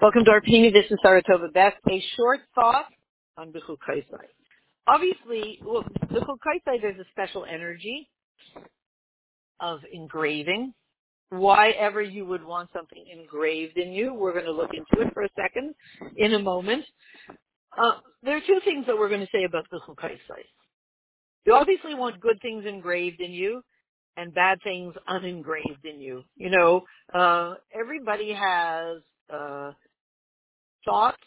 Welcome to our Pini. This is Saratova Beth. A short thought on Bichul Kaisai. Obviously, well, Bichul Kaisai, there's a special energy of engraving. Why ever you would want something engraved in you, we're going to look into it for a second in a moment. Uh, there are two things that we're going to say about Bichul Kaisai. You obviously want good things engraved in you and bad things unengraved in you. You know, uh, everybody has uh, thoughts,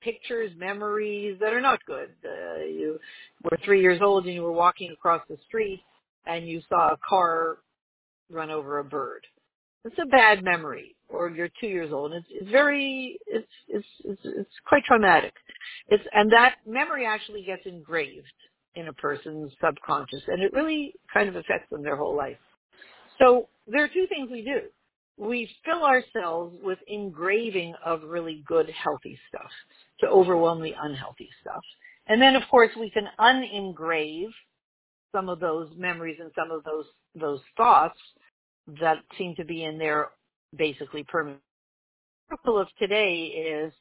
pictures, memories that are not good. Uh, you were three years old and you were walking across the street and you saw a car run over a bird. It's a bad memory. Or you're two years old. It's, it's very, it's, it's, it's, it's quite traumatic. It's, and that memory actually gets engraved in a person's subconscious and it really kind of affects them their whole life. So there are two things we do we fill ourselves with engraving of really good, healthy stuff to overwhelm the unhealthy stuff. And then, of course, we can unengrave some of those memories and some of those those thoughts that seem to be in there basically permanent. The miracle of today is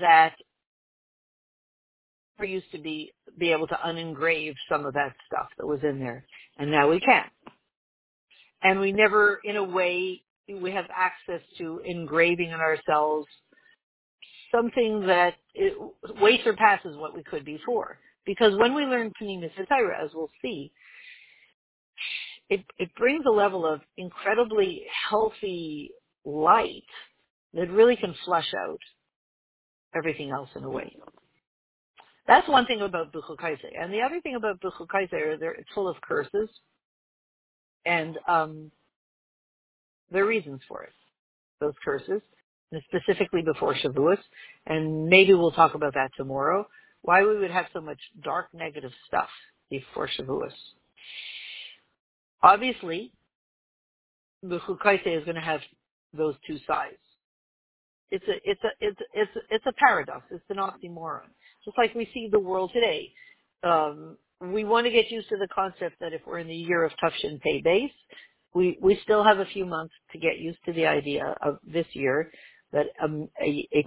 that we used to be be able to unengrave some of that stuff that was in there, and now we can. And we never, in a way, we have access to engraving in ourselves something that it way surpasses what we could before. Because when we learn Panimis Satira, as we'll see, it, it brings a level of incredibly healthy light that really can flush out everything else in a way. That's one thing about Buchel. And the other thing about Buchel Kaise is it's full of curses. And um, there are reasons for it, those curses, specifically before Shavuos, and maybe we'll talk about that tomorrow, why we would have so much dark negative stuff before Shavuos. Obviously, the Chukaise is going to have those two sides. It's a, it's a, it's, it's, it's a paradox. It's an oxymoron. Just like we see the world today. Um, we want to get used to the concept that if we're in the year of Tufshin Pay Base, we, still have a few months to get used to the idea of this year that um, a, a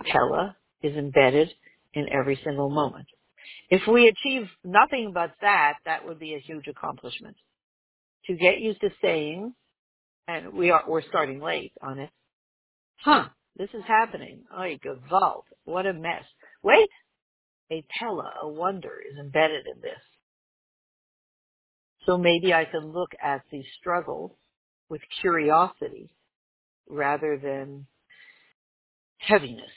is embedded in every single moment. If we achieve nothing but that, that would be a huge accomplishment. To get used to saying, and we are, we're starting late on it, huh, this is happening. Oh, Gewalt. What a mess. Wait, a Pella, a wonder is embedded in this. So maybe I can look at the struggle with curiosity rather than heaviness.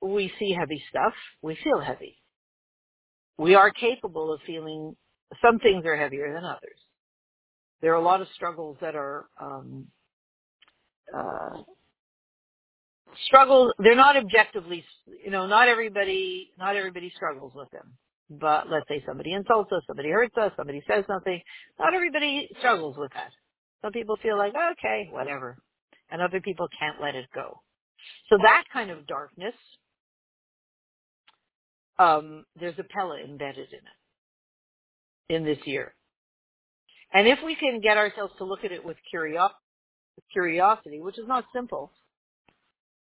We see heavy stuff, we feel heavy. We are capable of feeling some things are heavier than others. There are a lot of struggles that are um, uh, struggles. They're not objectively, you know, not everybody, not everybody struggles with them. But let's say somebody insults us, somebody hurts us, somebody says something. Not everybody struggles with that. Some people feel like, okay, whatever. And other people can't let it go. So that kind of darkness, um, there's a Pella embedded in it in this year. And if we can get ourselves to look at it with curiosity, which is not simple,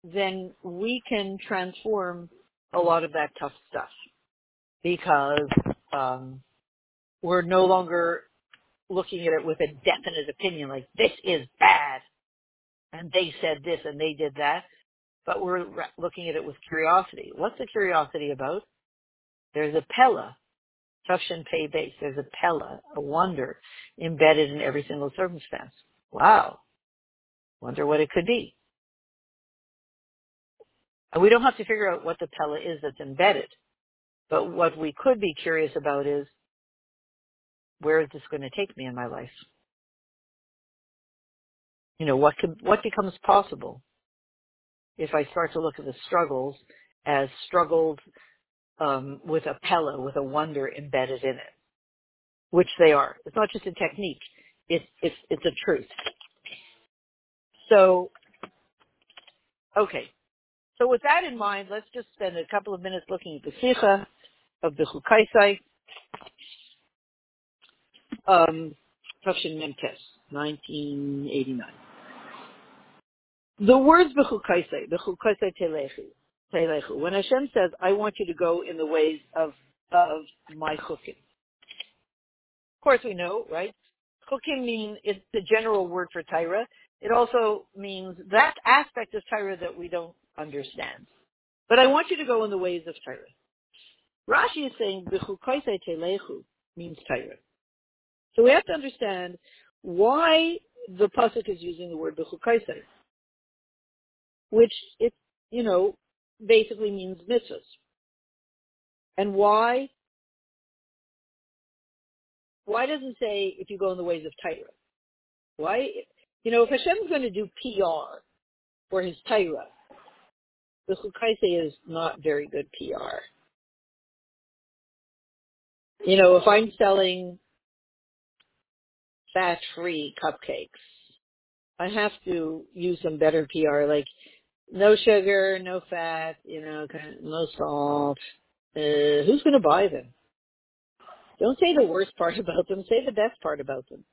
then we can transform a lot of that tough stuff because um, we're no longer looking at it with a definite opinion like this is bad. And they said this and they did that. But we're looking at it with curiosity. What's the curiosity about? There's a pella Tufshin pay base. There's a pella a wonder embedded in every single circumstance. Wow. Wonder what it could be. And we don't have to figure out what the pella is that's embedded. But what we could be curious about is where is this going to take me in my life? You know, what what becomes possible if I start to look at the struggles as struggled um, with a Pella, with a wonder embedded in it, which they are. It's not just a technique; it's it's it's a truth. So, okay. So with that in mind, let's just spend a couple of minutes looking at the Sikha of the Chukaisai um, Tufshin Memtes, 1989. The words b'chukaisei, b'chukaisei telechu, telechu. When Hashem says, "I want you to go in the ways of of my chukim," of course we know, right? Chukim mean it's the general word for Torah. It also means that aspect of Torah that we don't understand. But I want you to go in the ways of Torah. Rashi is saying b'chukaisei telechu means Torah. So we have to understand why the pasuk is using the word b'chukaisei which it, you know, basically means mitzvahs. And why? Why doesn't it say if you go in the ways of Torah? Why? You know, if Hashem's going to do PR for his Torah, the is not very good PR. You know, if I'm selling fat-free cupcakes, I have to use some better PR, like no sugar, no fat, you know, kind of, no salt. Uh, who's going to buy them? Don't say the worst part about them. Say the best part about them.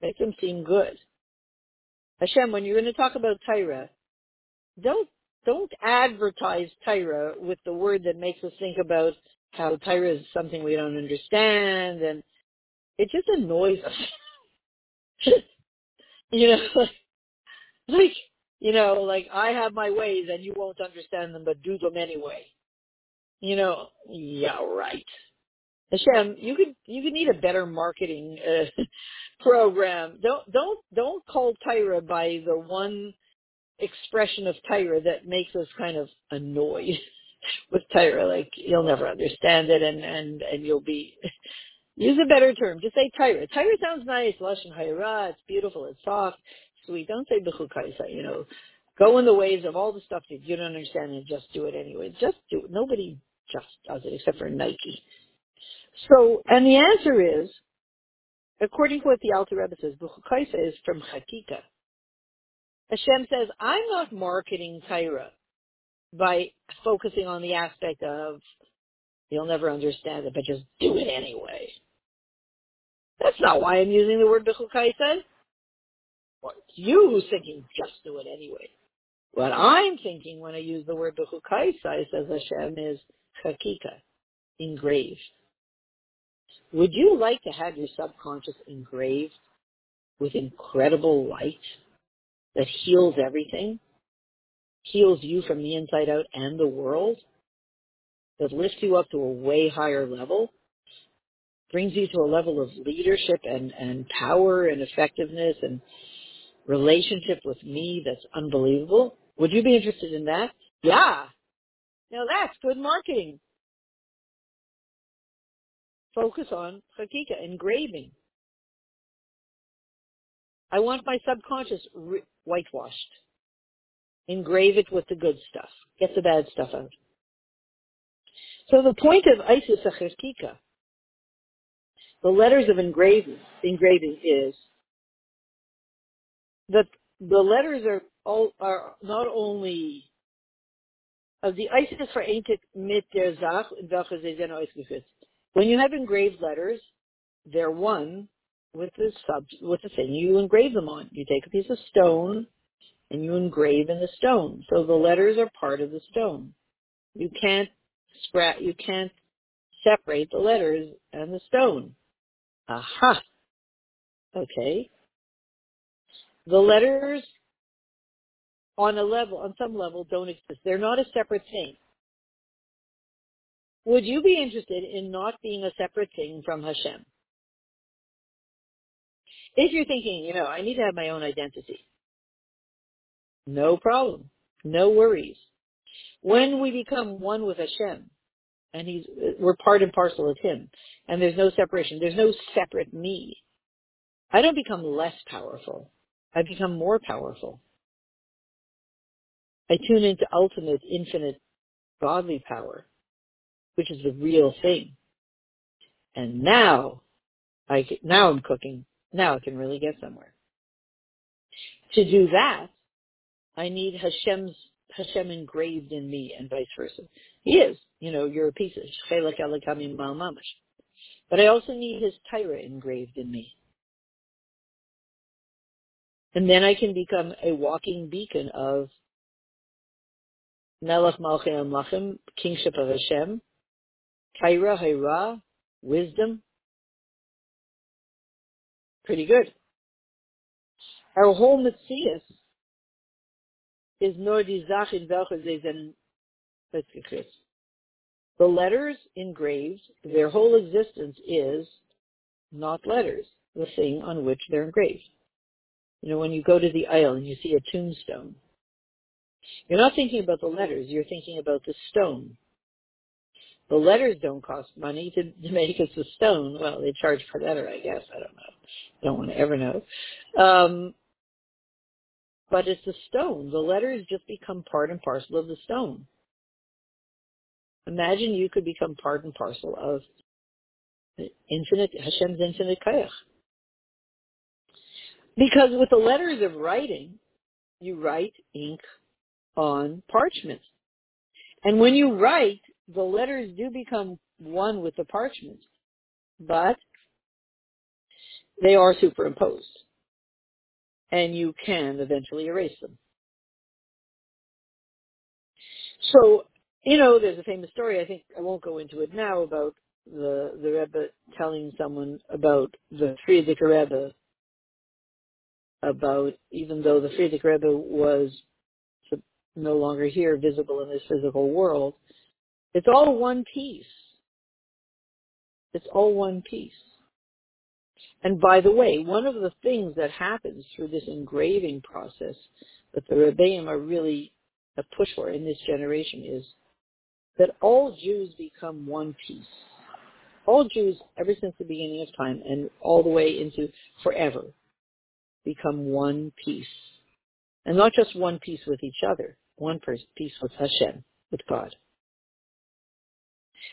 Make them seem good. Hashem, when you're going to talk about Tyra, don't don't advertise Tyra with the word that makes us think about how Tyra is something we don't understand, and it just annoys us. you know, like you know, like I have my ways and you won't understand them, but do them anyway. You know, yeah, right. Hashem, you could you could need a better marketing uh, program. Don't don't don't call Tyra by the one expression of Tyra that makes us kind of annoyed with Tyra. Like you'll never understand it, and and and you'll be use a better term. Just say Tyra. Tyra sounds nice. Lashon hayra. It's beautiful. It's soft sweet. Don't say b'chukaisa, you know. Go in the ways of all the stuff that you don't understand and just do it anyway. Just do it. Nobody just does it except for Nike. So, and the answer is, according to what the Alter Rebbe says, b'chukaisa is from Hakika. Hashem says, I'm not marketing Tyra by focusing on the aspect of you'll never understand it, but just do it anyway. That's not why I'm using the word b'chukaisa. Well, it's you thinking, just do it anyway. What I'm thinking when I use the word Bechukaisai, says Hashem, is Chakika, engraved. Would you like to have your subconscious engraved with incredible light that heals everything, heals you from the inside out and the world, that lifts you up to a way higher level, brings you to a level of leadership and, and power and effectiveness and relationship with me that's unbelievable. Would you be interested in that? Yeah. Now that's good marketing. Focus on hakika, engraving. I want my subconscious re- whitewashed. Engrave it with the good stuff. Get the bad stuff out. So the point of Isis Hakika, the letters of engraving, engraving is that the letters are all, are not only of the Isis verenigt mit der in. When you have engraved letters, they're one with the sub with the thing you engrave them on. You take a piece of stone and you engrave in the stone. So the letters are part of the stone. You can't scrap you can't separate the letters and the stone. Aha. Okay. The letters on a level, on some level, don't exist. They're not a separate thing. Would you be interested in not being a separate thing from Hashem? If you're thinking, you know, I need to have my own identity, no problem. No worries. When we become one with Hashem, and he's, we're part and parcel of him, and there's no separation, there's no separate me, I don't become less powerful. I become more powerful. I tune into ultimate, infinite, godly power, which is the real thing. And now, I now I'm cooking. Now I can really get somewhere. To do that, I need Hashem's Hashem engraved in me, and vice versa. He is, you know, you're a piece of. But I also need His Tyra engraved in me. And then I can become a walking beacon of Melech kingship of Hashem, Kaira, Hayra, wisdom. Pretty good. Our whole Metzias is nur die Sache, in welcher sie sind The letters engraved, their whole existence is not letters, the thing on which they're engraved. You know, when you go to the aisle and you see a tombstone, you're not thinking about the letters, you're thinking about the stone. The letters don't cost money to, to make us a stone. Well, they charge per letter, I guess. I don't know. Don't want to ever know. Um, but it's a stone. The letters just become part and parcel of the stone. Imagine you could become part and parcel of infinite Hashem's infinite kayach. Because with the letters of writing, you write ink on parchment. And when you write, the letters do become one with the parchment, but they are superimposed. And you can eventually erase them. So, you know, there's a famous story, I think I won't go into it now, about the, the Rebbe telling someone about the Frierdiker Rebbe, about even though the Frierdiker Rebbe was no longer here, visible in this physical world, it's all one piece. It's all one piece. And by the way, one of the things that happens through this engraving process that the Rebbeim are really a push for in this generation is that all Jews become one piece. All Jews, ever since the beginning of time and all the way into forever, become one piece. And not just one piece with each other, one piece with Hashem, with God.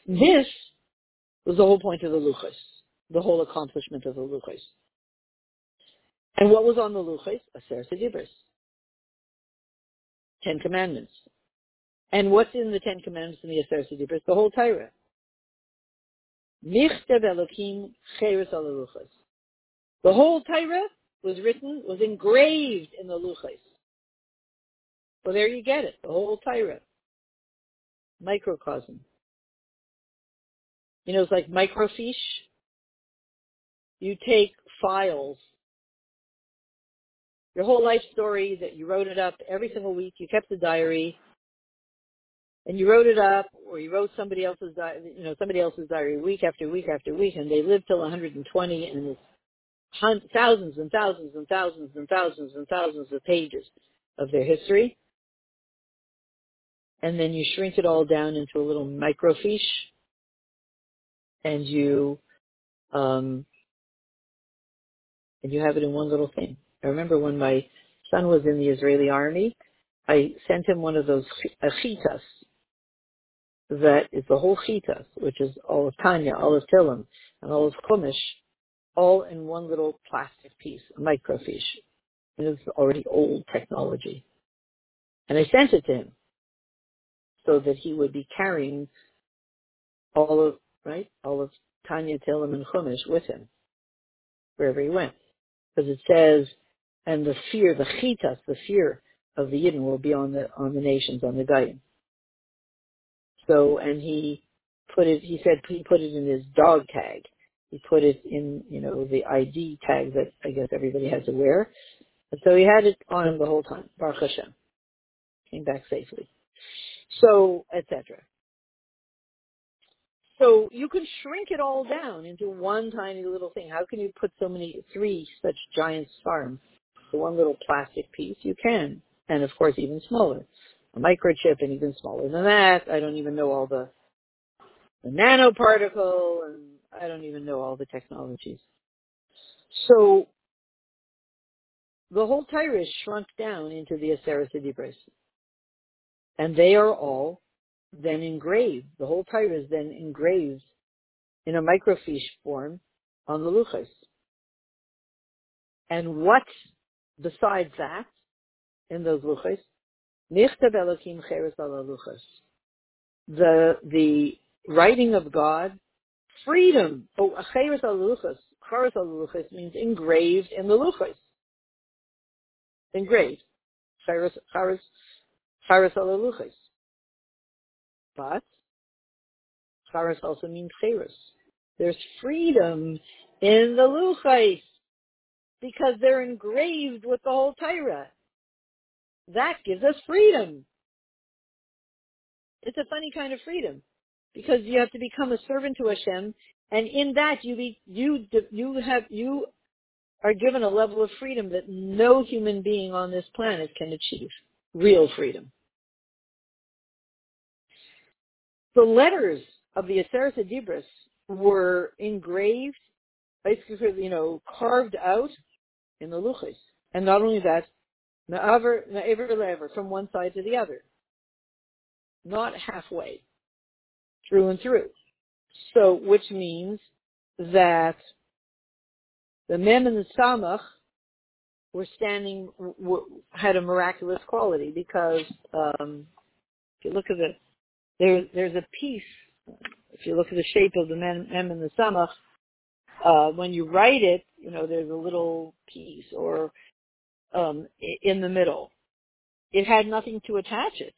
This was the whole point of the Luchas, the whole accomplishment of the Luchas. And what was on the Luchas? Aser Sedibris. Ten Commandments. And what's in the Ten Commandments in the Aser Sedibris? The whole Torah. Michtav Elokim Cheres al The whole Torah was written, was engraved in the Luchas. So there you get it, the whole Torah. Microcosm. You know, it's like microfiche. You take files, your whole life story that you wrote it up every single week, you kept a diary, and you wrote it up, or you wrote somebody else's, di- you know, somebody else's diary week after week after week, and they lived till 120, and it's thousands and thousands and thousands and thousands and thousands of pages of their history. And then you shrink it all down into a little microfiche and you um, and you have it in one little thing. I remember when my son was in the Israeli army, I sent him one of those uh, chitas that is the whole chitas, which is all of Tanya, all of Tilim, and all of Chumash, all in one little plastic piece, a microfiche. And it's already old technology. And I sent it to him so that he would be carrying all of right? All of Tanya, Tehillim, and Chumash with him wherever he went. Because it says, and the fear, the chitas, the fear of the Yidden will be on the on the nations, on the Goyim. So, and he put it, he said he put it in his dog tag. He put it in, you know, the ID tag that I guess everybody has to wear. And so he had it on him the whole time. Baruch Hashem. Came back safely. So, etc. So you can shrink it all down into one tiny little thing. How can you put so many, three such giant farms to one little plastic piece? You can. And of course even smaller. A microchip and even smaller than that. I don't even know all the, the nanoparticle and I don't even know all the technologies. So the whole is shrunk down into the Aseret Dibris. And they are all then engraved. The whole Torah is then engraved in a microfiche form on the luchas. And what besides that in those luchas? Michtav Elokim Cheres ala luchas. The the writing of God, freedom. Oh, Cheres ala luchas. Cheres ala luchas means engraved in the luchas. engraved. Charis, charis, charis alaluchis. But charis also means charis. There's freedom in the luchais because they're engraved with the whole Torah. That gives us freedom. It's a funny kind of freedom because you have to become a servant to Hashem, and in that you be you you have you are given a level of freedom that no human being on this planet can achieve. Real freedom. The letters of the Aseret Dibris were engraved, basically, you know, carved out in the luchas. And not only that, na'aver, na'aver lever, from one side to the other. Not halfway. Through and through. So, which means that the Mem and the Samach were standing, were, had a miraculous quality because um, if you look at the, there, there's a piece, if you look at the shape of the Mem, mem and the Samach, uh, when you write it, you know, there's a little piece or um, in the middle. It had nothing to attach it.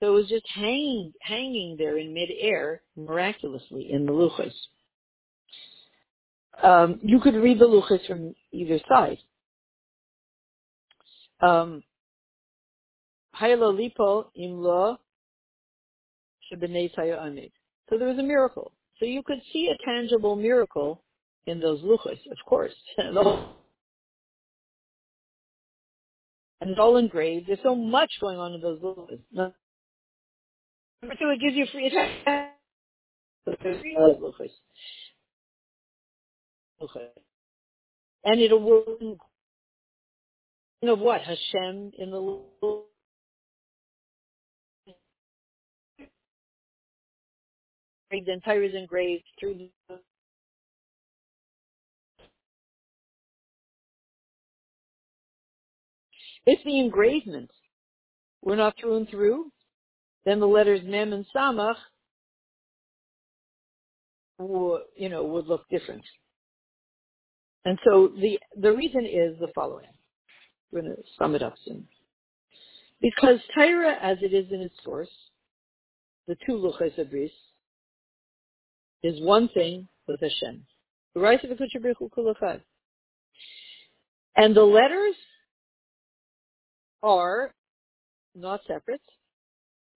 So it was just hanging, hanging there in midair, miraculously, in the luchas. Um, you could read the luchas from either side. Um, lipo imlo So there was a miracle. So you could see a tangible miracle in those luchas, of course. and it's all engraved. There's so much going on in those luchas. Number two, it gives you free. And it'll of what? Hashem in the The entire is engraved through the It's the engravement. We're not through and through. Then the letters Mem and Samach, would, you know, would look different. And so the the reason is the following. We're going to sum it up soon. Because Torah, as it is in its source, the two luchas abris, is one thing with Hashem. And the letters are not separate,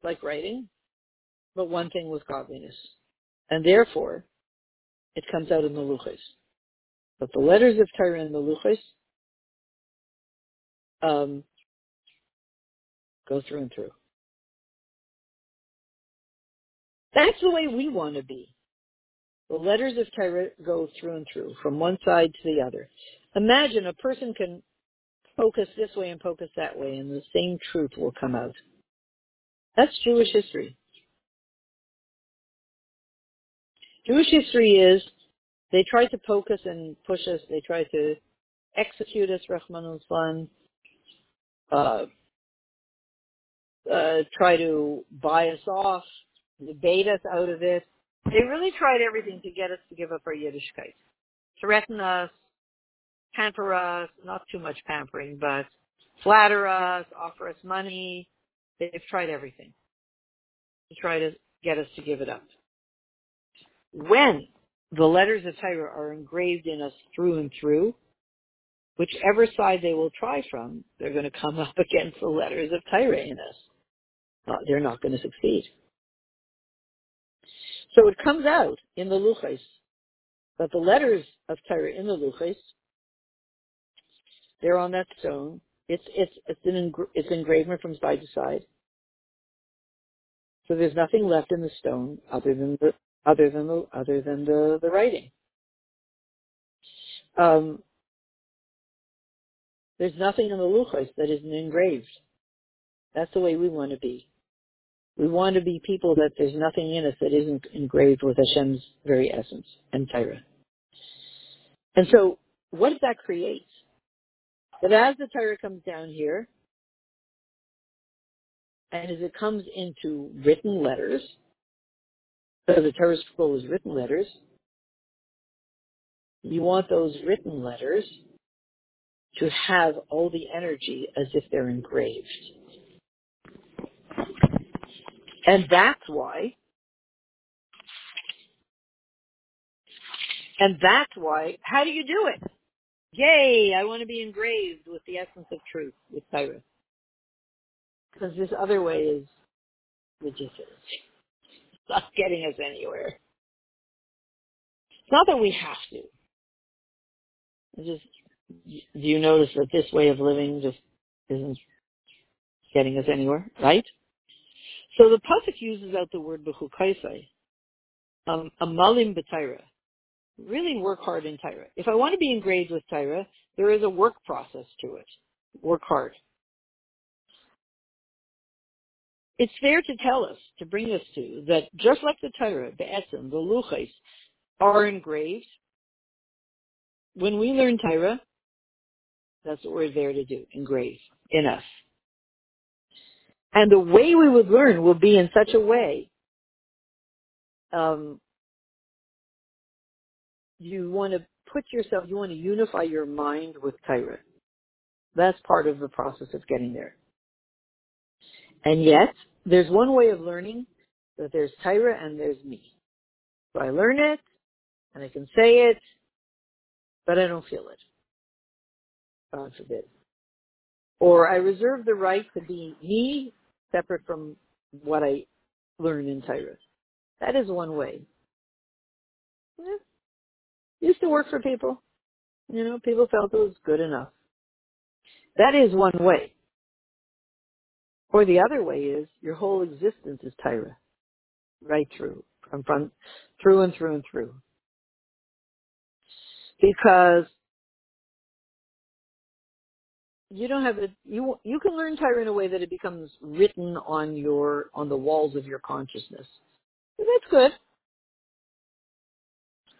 like writing, but one thing with godliness. And therefore, it comes out in the luchas. But the letters of Torah in the um, go through and through. That's the way we want to be. The letters of Torah go through and through, from one side to the other. Imagine a person can focus this way and focus that way, and the same truth will come out. That's Jewish history. Jewish history is they try to poke us and push us. They try to execute us, Rahman uh, uh, try to buy us off, debate us out of it. They really tried everything to get us to give up our Yiddishkeit, threaten us, pamper us, not too much pampering, but flatter us, offer us money. They've tried everything to try to get us to give it up. When the letters of Torah are engraved in us through and through, whichever side they will try from, they're going to come up against the letters of Torah in us. They're not going to succeed. So it comes out in the luchas that the letters of Torah in the luchas there on that stone. It's it's it's an it's engraving from side to side. So there's nothing left in the stone other than the other than the other than the the writing. Um, there's nothing in the luchos that isn't engraved. That's the way we want to be. We want to be people that there's nothing in us that isn't engraved with Hashem's very essence and Torah. And so, what does that create? That as the Torah comes down here, and as it comes into written letters, so the Torah scroll is written letters, you want those written letters to have all the energy as if they're engraved. And that's why, and that's why, how do you do it? Yay, I want to be engraved with the essence of truth, with Cyrus. Because this other way is ridiculous. It's not getting us anywhere. It's not that we have to. It's just, do you notice that this way of living just isn't getting us anywhere, right? So the pasuk uses out the word b'chukaisai, um, amalim b'taira. Really work hard in Tyra. If I want to be engraved with Tyra, there is a work process to it. Work hard. It's there to tell us, to bring us to, that just like the Tyra, the Etzim, the Luchais, are engraved, when we learn Tyra, that's what we're there to do, engrave in us. And the way we would learn will be in such a way um, you want to put yourself, you want to unify your mind with Tyra. That's part of the process of getting there. And yet, there's one way of learning that there's Tyra and there's me. So I learn it, and I can say it, but I don't feel it. God forbid. Or I reserve the right to be me, separate from what I learn in Tyra. That is one way. Yeah. Used to work for people. You know, people felt it was good enough. That is one way. Or the other way is your whole existence is Tyra. Right through. From front, through and through and through. Because you don't have it, you, you can learn Tyra in a way that it becomes written on your, on the walls of your consciousness. That's good.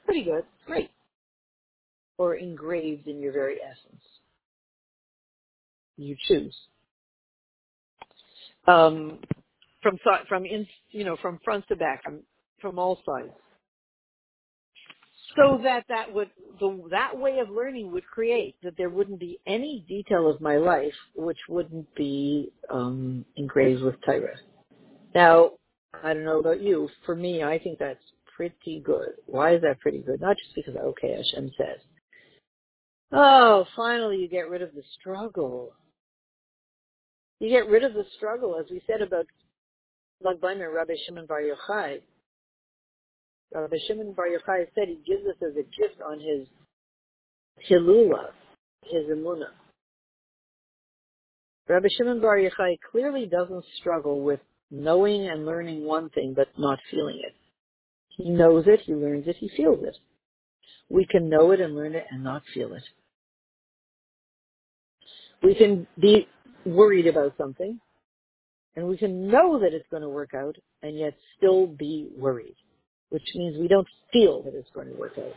Pretty good. Great. Or engraved in your very essence. You choose. Um, from from in, you know from front to back, from from all sides, so that that would the that way of learning would create that there wouldn't be any detail of my life which wouldn't be um, engraved with Tyra. Now, I don't know about you. For me, I think that's pretty good. Why is that pretty good? Not just because okay, Hashem says. Oh, finally you get rid of the struggle. You get rid of the struggle, as we said about Lag Baimer, Rabbi Shimon Bar Yochai. Uh, Rabbi Shimon Bar Yochai said he gives us as a gift on his Hilula, his Emunah. Rabbi Shimon Bar Yochai clearly doesn't struggle with knowing and learning one thing but not feeling it. He knows it, he learns it, he feels it. We can know it and learn it and not feel it. We can be worried about something and we can know that it's going to work out and yet still be worried, which means we don't feel that it's going to work out.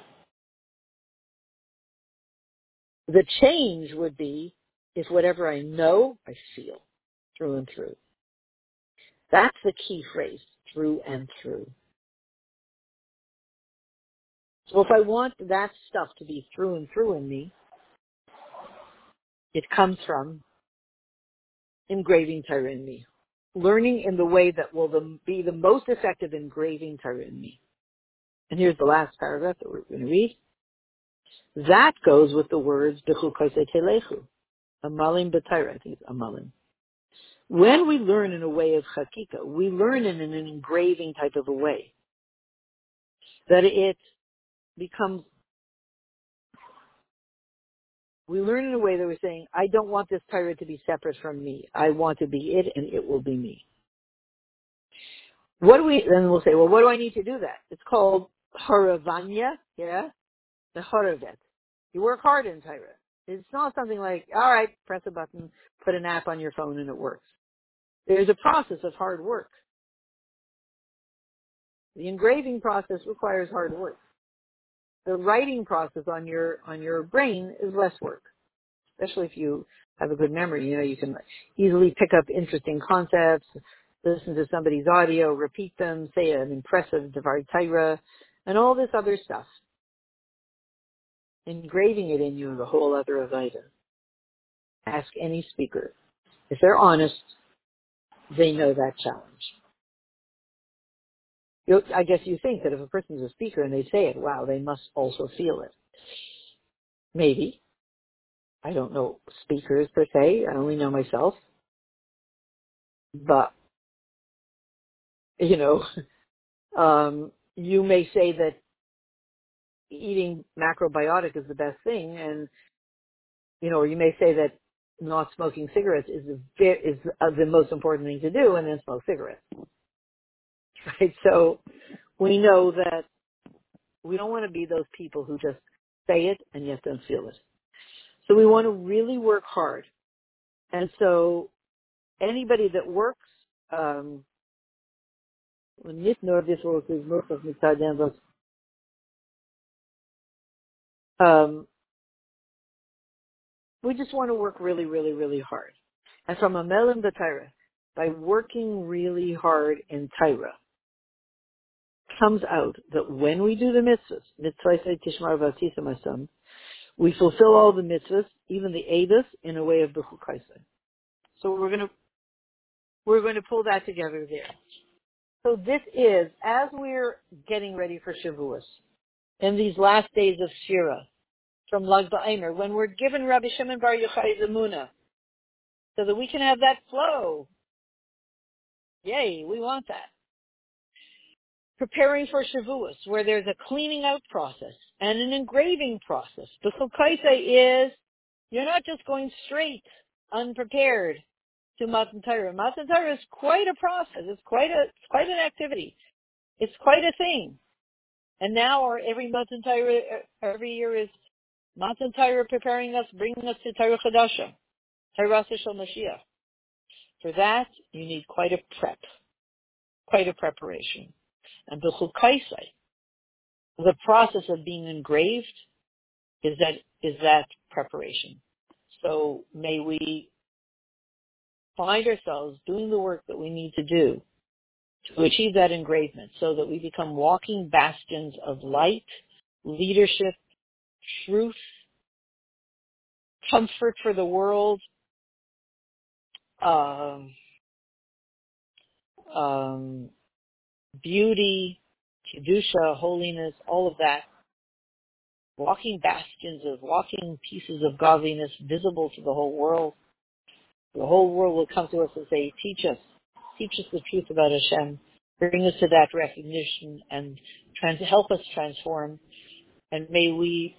The change would be if whatever I know, I feel through and through. That's the key phrase, through and through. So if I want that stuff to be through and through in me, it comes from engraving Torah in me. Learning in the way that will be the most effective engraving Torah in me. And here's the last paragraph that we're going to read. That goes with the words B'chukosei telechu. Amalim b'Torah. I think it's amalim. When we learn in a way of chakika, we learn in an engraving type of a way. That it becomes we learn in a way that we're saying, I don't want this Torah to be separate from me. I want to be it and it will be me. What do we, then we'll say, well, what do I need to do that? It's called Haravanya, yeah? The Haravet. You work hard in Torah. It's not something like, all right, press a button, put an app on your phone and it works. There's a process of hard work. The engraving process requires hard work the writing process on your on your brain is less work, especially if you have a good memory. You know, you can easily pick up interesting concepts, listen to somebody's audio, repeat them, say an impressive Devar Taira, and all this other stuff. Engraving it in you is a whole other Avaida. Ask any speaker. If they're honest, they know that challenge. I guess you think that if a person's a speaker and they say it, wow, they must also feel it. Maybe. I don't know speakers per se. I only know myself. But, you know, um, you may say that eating macrobiotic is the best thing and, you know, or you may say that not smoking cigarettes is the, is the most important thing to do and then smoke cigarettes. Right? So we know that we don't want to be those people who just say it and yet don't feel it. So we want to really work hard. And so anybody that works, um, nicht nur ist möglich mit was, um, we just want to work really, really, really hard. And from a melon the Tyra, by working really hard in Tyra, comes out that when we do the mitzvahs, mitzvah tishmar v'atisa we fulfill all the mitzvahs, even the edus, in a way of b'chukaisa. So we're going to we're going to pull that together there. So this is as we're getting ready for Shavuos, in these last days of Shira, from Lag BaOmer, when we're given Rabbi Shimon Bar Yochai's Zamuna, so that we can have that flow. Yay, we want that preparing for Shavuos, where there's a cleaning out process and an engraving process. The Chukaisa is you're not just going straight, unprepared to Matan Torah. Matan Torah is quite a process. It's quite a it's quite an activity. It's quite a thing. And now our every Matan Torah every year is Matan Torah preparing us, bringing us to Torah Chadasha, Torah Shel Mashiach. For that, you need quite a prep, quite a preparation. And the chukaisai, the process of being engraved, is that is that preparation. So may we find ourselves doing the work that we need to do to achieve that engravement so that we become walking bastions of light, leadership, truth, comfort for the world, um, um, beauty, kedusha, holiness, all of that. Walking bastions of walking pieces of godliness visible to the whole world. The whole world will come to us and say, teach us, teach us the truth about Hashem. Bring us to that recognition and trans- help us transform. And may we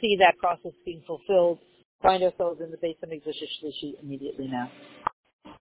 see that process being fulfilled, find ourselves in the of Shlishi immediately now.